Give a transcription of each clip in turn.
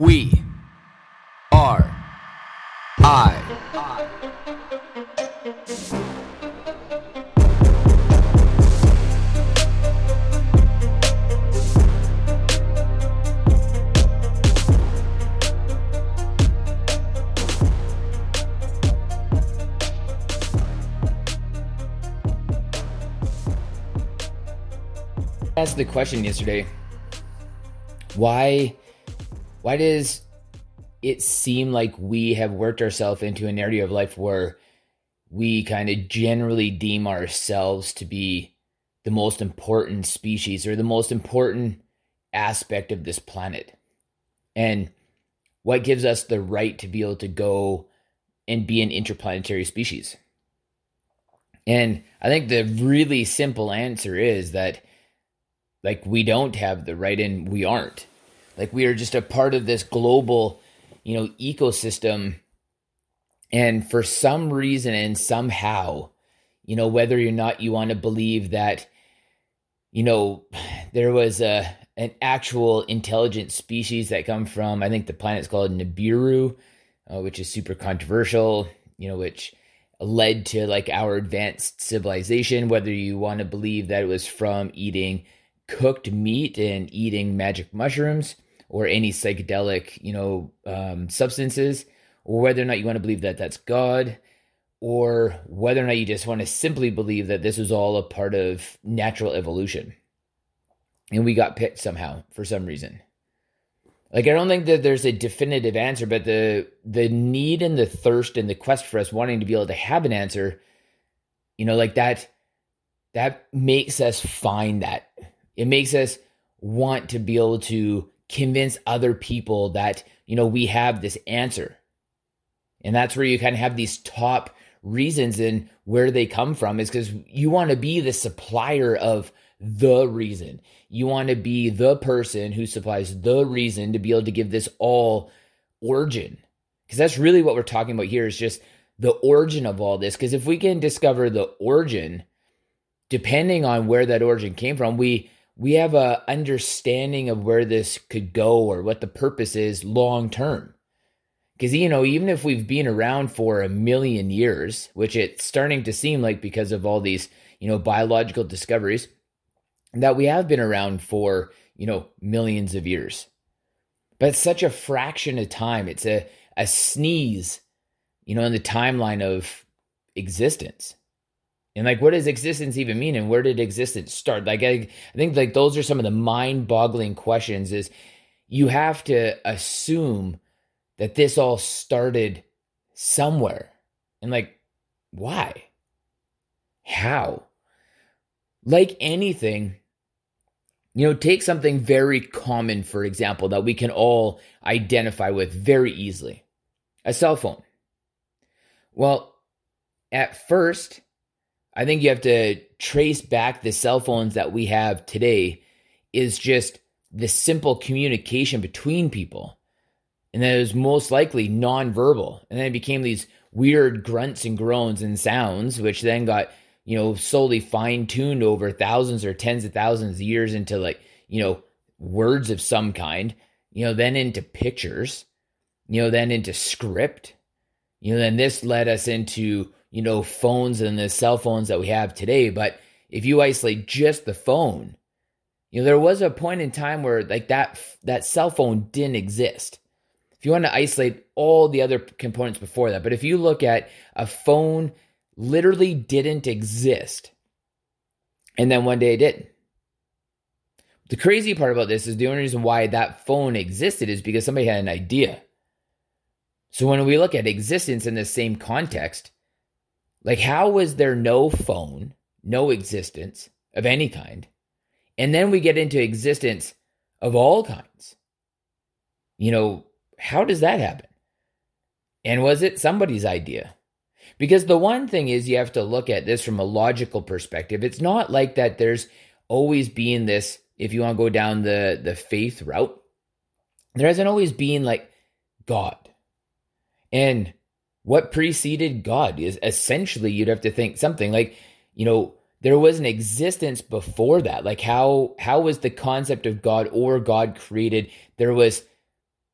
We are I. Asked the question yesterday why why does it seem like we have worked ourselves into an area of life where we kind of generally deem ourselves to be the most important species or the most important aspect of this planet? And what gives us the right to be able to go and be an interplanetary species? And i think the really simple answer is that like we don't have the right and we aren't like we are just a part of this global you know ecosystem. And for some reason and somehow you know whether or not you want to believe that you know there was a an actual intelligent species that come from i think the planet's called nibiru uh, which is super controversial you know which led to like our advanced civilization whether you want to believe that it was from eating cooked meat and eating magic mushrooms or any psychedelic, you know, um, substances, or whether or not you want to believe that that's God, or whether or not you just want to simply believe that this was all a part of natural evolution. And we got picked somehow for some reason. Like I don't think that there's a definitive answer, but the the need and the thirst and the quest for us wanting to be able to have an answer, you know, like that that makes us find that. It makes us want to be able to convince other people that, you know, we have this answer. And that's where you kind of have these top reasons and where they come from is because you want to be the supplier of the reason. You want to be the person who supplies the reason to be able to give this all origin. Because that's really what we're talking about here is just the origin of all this. Because if we can discover the origin, depending on where that origin came from, we we have a understanding of where this could go or what the purpose is long term. Because you know even if we've been around for a million years which it's starting to seem like because of all these you know biological discoveries that we have been around for you know millions of years. But it's such a fraction of time. It's a a sneeze you know in the timeline of existence and like, what does existence even mean? And where did existence start? Like, I, I think like those are some of the mind boggling questions is you have to assume that this all started somewhere. And like, why? How? Like anything, you know, take something very common, for example, that we can all identify with very easily a cell phone. Well, at first, I think you have to trace back the cell phones that we have today is just the simple communication between people. And that was most likely nonverbal. And then it became these weird grunts and groans and sounds, which then got, you know, slowly fine tuned over thousands or tens of thousands of years into like, you know, words of some kind, you know, then into pictures, you know, then into script. You know, then this led us into you know, phones and the cell phones that we have today. But if you isolate just the phone, you know, there was a point in time where like that that cell phone didn't exist. If you want to isolate all the other components before that, but if you look at a phone literally didn't exist and then one day it did. The crazy part about this is the only reason why that phone existed is because somebody had an idea. So when we look at existence in the same context, like, how was there no phone, no existence of any kind? And then we get into existence of all kinds. You know, how does that happen? And was it somebody's idea? Because the one thing is, you have to look at this from a logical perspective. It's not like that there's always been this, if you want to go down the, the faith route, there hasn't always been like God. And what preceded God is essentially you'd have to think something like, you know, there was an existence before that. Like how how was the concept of God or God created? There was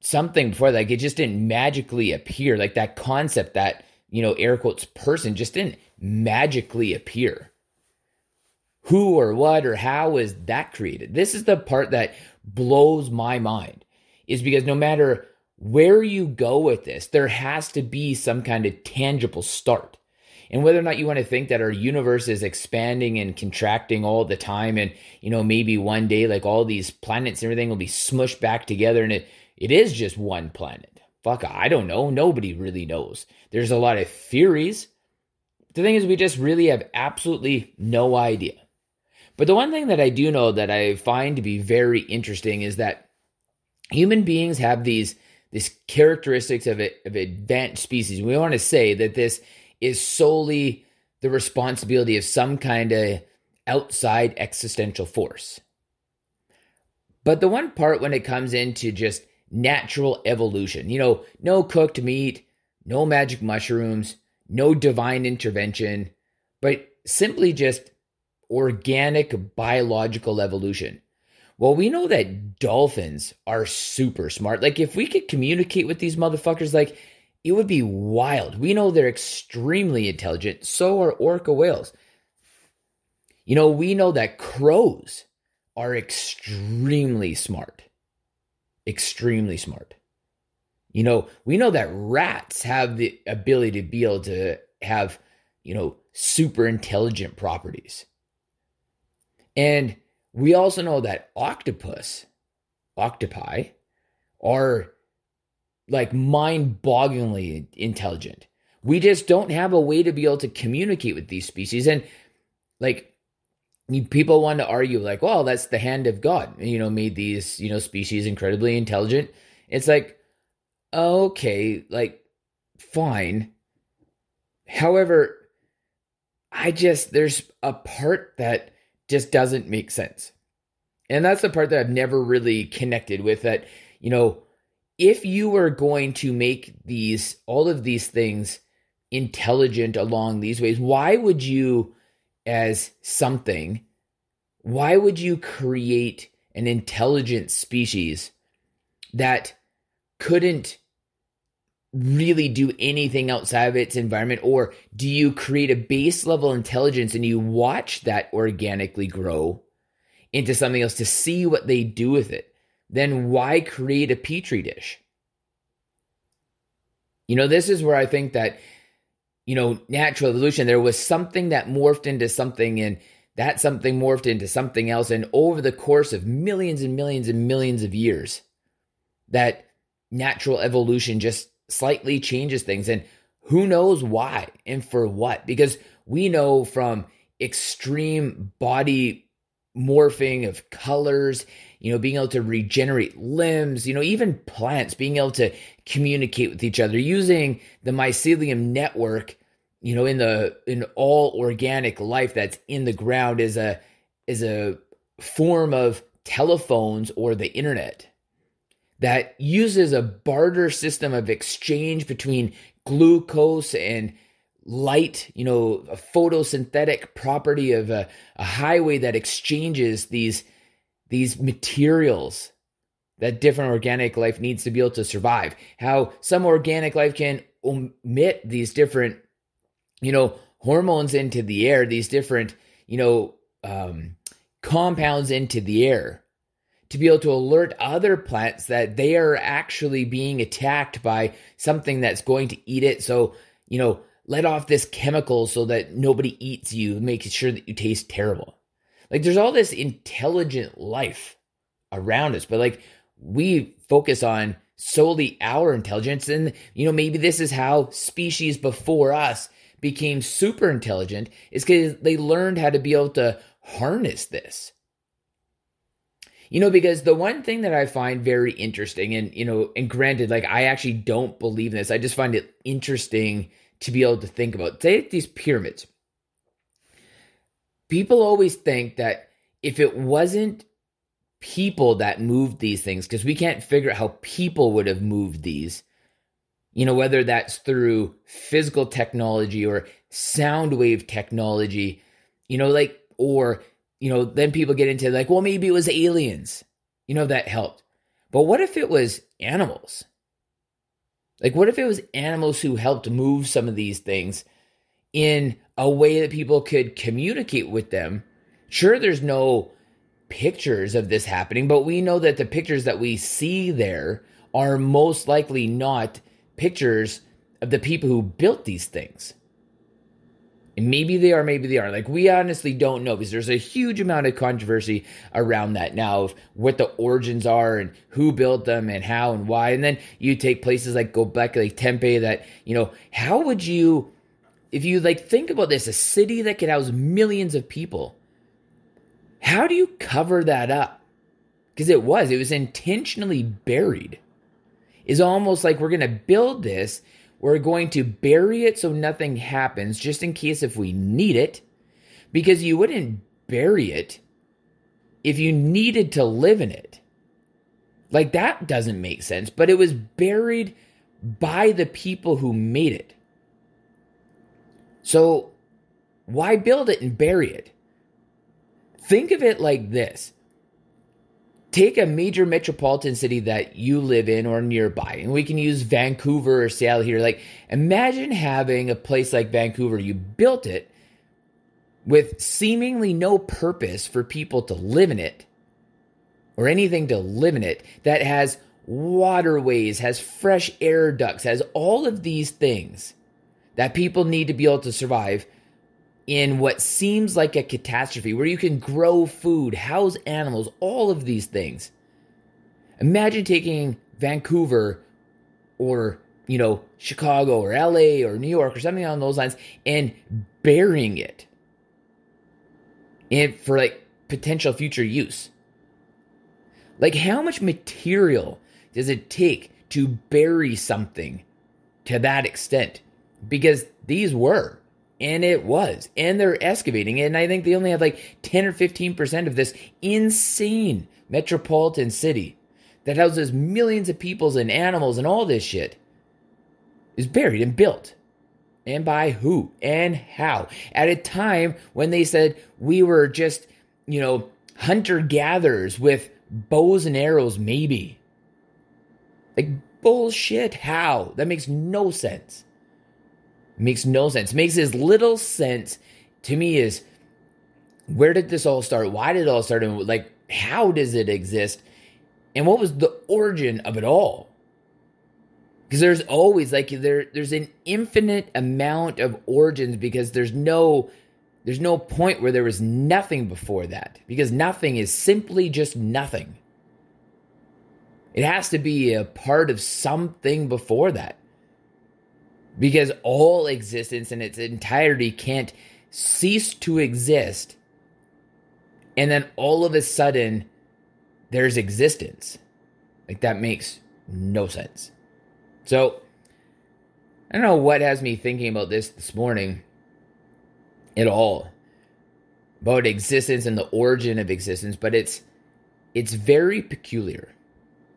something before like it just didn't magically appear like that concept that you know air quotes person just didn't magically appear who or what or how was that created this is the part that blows my mind is because no matter where you go with this there has to be some kind of tangible start. And whether or not you want to think that our universe is expanding and contracting all the time and you know maybe one day like all these planets and everything will be smushed back together and it it is just one planet. Fuck i don't know. Nobody really knows. There's a lot of theories. The thing is we just really have absolutely no idea. But the one thing that i do know that i find to be very interesting is that human beings have these these characteristics of, it, of advanced species we want to say that this is solely the responsibility of some kind of outside existential force. But the one part when it comes into just natural evolution, you know, no cooked meat, no magic mushrooms, no divine intervention, but simply just organic biological evolution. Well, we know that dolphins are super smart. Like, if we could communicate with these motherfuckers, like, it would be wild. We know they're extremely intelligent. So are orca whales. You know, we know that crows are extremely smart. Extremely smart. You know, we know that rats have the ability to be able to have, you know, super intelligent properties. And we also know that octopus, octopi, are like mind bogglingly intelligent. We just don't have a way to be able to communicate with these species. And like people want to argue, like, well, that's the hand of God, you know, made these, you know, species incredibly intelligent. It's like, okay, like, fine. However, I just, there's a part that just doesn't make sense. And that's the part that I've never really connected with that, you know, if you were going to make these all of these things intelligent along these ways why would you as something why would you create an intelligent species that couldn't really do anything outside of its environment or do you create a base level intelligence and you watch that organically grow into something else to see what they do with it then why create a petri dish? You know, this is where I think that, you know, natural evolution, there was something that morphed into something and that something morphed into something else. And over the course of millions and millions and millions of years, that natural evolution just slightly changes things. And who knows why and for what? Because we know from extreme body morphing of colors you know, being able to regenerate limbs, you know, even plants being able to communicate with each other using the mycelium network, you know, in the in all organic life that's in the ground is a is a form of telephones or the internet that uses a barter system of exchange between glucose and light, you know, a photosynthetic property of a, a highway that exchanges these these materials that different organic life needs to be able to survive. How some organic life can omit these different, you know, hormones into the air, these different, you know, um, compounds into the air to be able to alert other plants that they are actually being attacked by something that's going to eat it. So, you know, let off this chemical so that nobody eats you, making sure that you taste terrible. Like there's all this intelligent life around us, but like we focus on solely our intelligence. And, you know, maybe this is how species before us became super intelligent, is because they learned how to be able to harness this. You know, because the one thing that I find very interesting, and, you know, and granted, like I actually don't believe in this, I just find it interesting to be able to think about. Take these pyramids people always think that if it wasn't people that moved these things, because we can't figure out how people would have moved these, you know, whether that's through physical technology or sound wave technology, you know, like, or, you know, then people get into like, well, maybe it was aliens, you know, that helped. But what if it was animals? Like, what if it was animals who helped move some of these things in a way that people could communicate with them? Sure, there's no pictures of this happening, but we know that the pictures that we see there are most likely not pictures of the people who built these things. And maybe they are, maybe they aren't. Like, we honestly don't know because there's a huge amount of controversy around that now of what the origins are and who built them and how and why. And then you take places like Gobekli like Tepe that, you know, how would you, if you like think about this, a city that could house millions of people, how do you cover that up? Because it was, it was intentionally buried. It's almost like we're going to build this we're going to bury it so nothing happens, just in case if we need it, because you wouldn't bury it if you needed to live in it. Like that doesn't make sense, but it was buried by the people who made it. So why build it and bury it? Think of it like this take a major metropolitan city that you live in or nearby, and we can use Vancouver or Seattle here. Like, imagine having a place like Vancouver, you built it with seemingly no purpose for people to live in it or anything to live in it that has waterways, has fresh air ducts, has all of these things that people need to be able to survive in what seems like a catastrophe where you can grow food, house animals, all of these things. Imagine taking Vancouver or, you know, Chicago or LA or New York or something on those lines and burying it and for like potential future use. Like how much material does it take to bury something to that extent? Because these were and it was. And they're excavating. And I think they only have like 10 or 15% of this insane metropolitan city that houses millions of peoples and animals and all this shit is buried and built. And by who and how? At a time when they said we were just, you know, hunter gatherers with bows and arrows, maybe. Like, bullshit. How? That makes no sense. Makes no sense. Makes as little sense to me as where did this all start? Why did it all start? And like, how does it exist? And what was the origin of it all? Because there's always like there there's an infinite amount of origins because there's no there's no point where there was nothing before that because nothing is simply just nothing. It has to be a part of something before that because all existence in its entirety can't cease to exist. And then all of a sudden there's existence. Like that makes no sense. So i don't know what has me thinking about this this morning at all about existence and the origin of existence but it's it's very peculiar.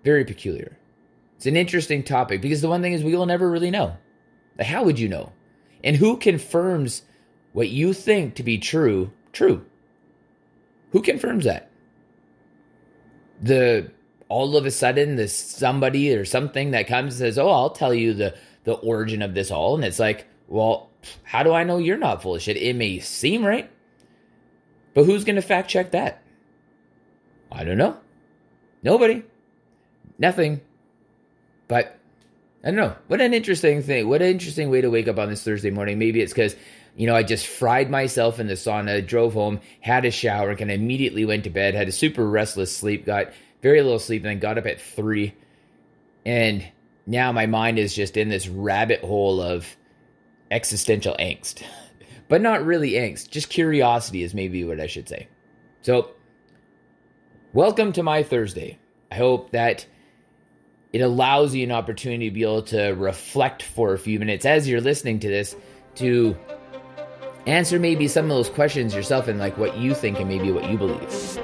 Very peculiar. It's an interesting topic because the one thing is we will never really know how would you know? And who confirms what you think to be true, true? Who confirms that? The all of a sudden this somebody or something that comes and says, "Oh, I'll tell you the the origin of this all." And it's like, "Well, how do I know you're not full of shit?" It may seem right, but who's going to fact check that? I don't know. Nobody. Nothing. But I don't know. What an interesting thing. What an interesting way to wake up on this Thursday morning. Maybe it's because, you know, I just fried myself in the sauna, drove home, had a shower, and immediately went to bed, had a super restless sleep, got very little sleep, and then got up at three. And now my mind is just in this rabbit hole of existential angst. but not really angst, just curiosity is maybe what I should say. So, welcome to my Thursday. I hope that it allows you an opportunity to be able to reflect for a few minutes as you're listening to this to answer maybe some of those questions yourself and like what you think and maybe what you believe.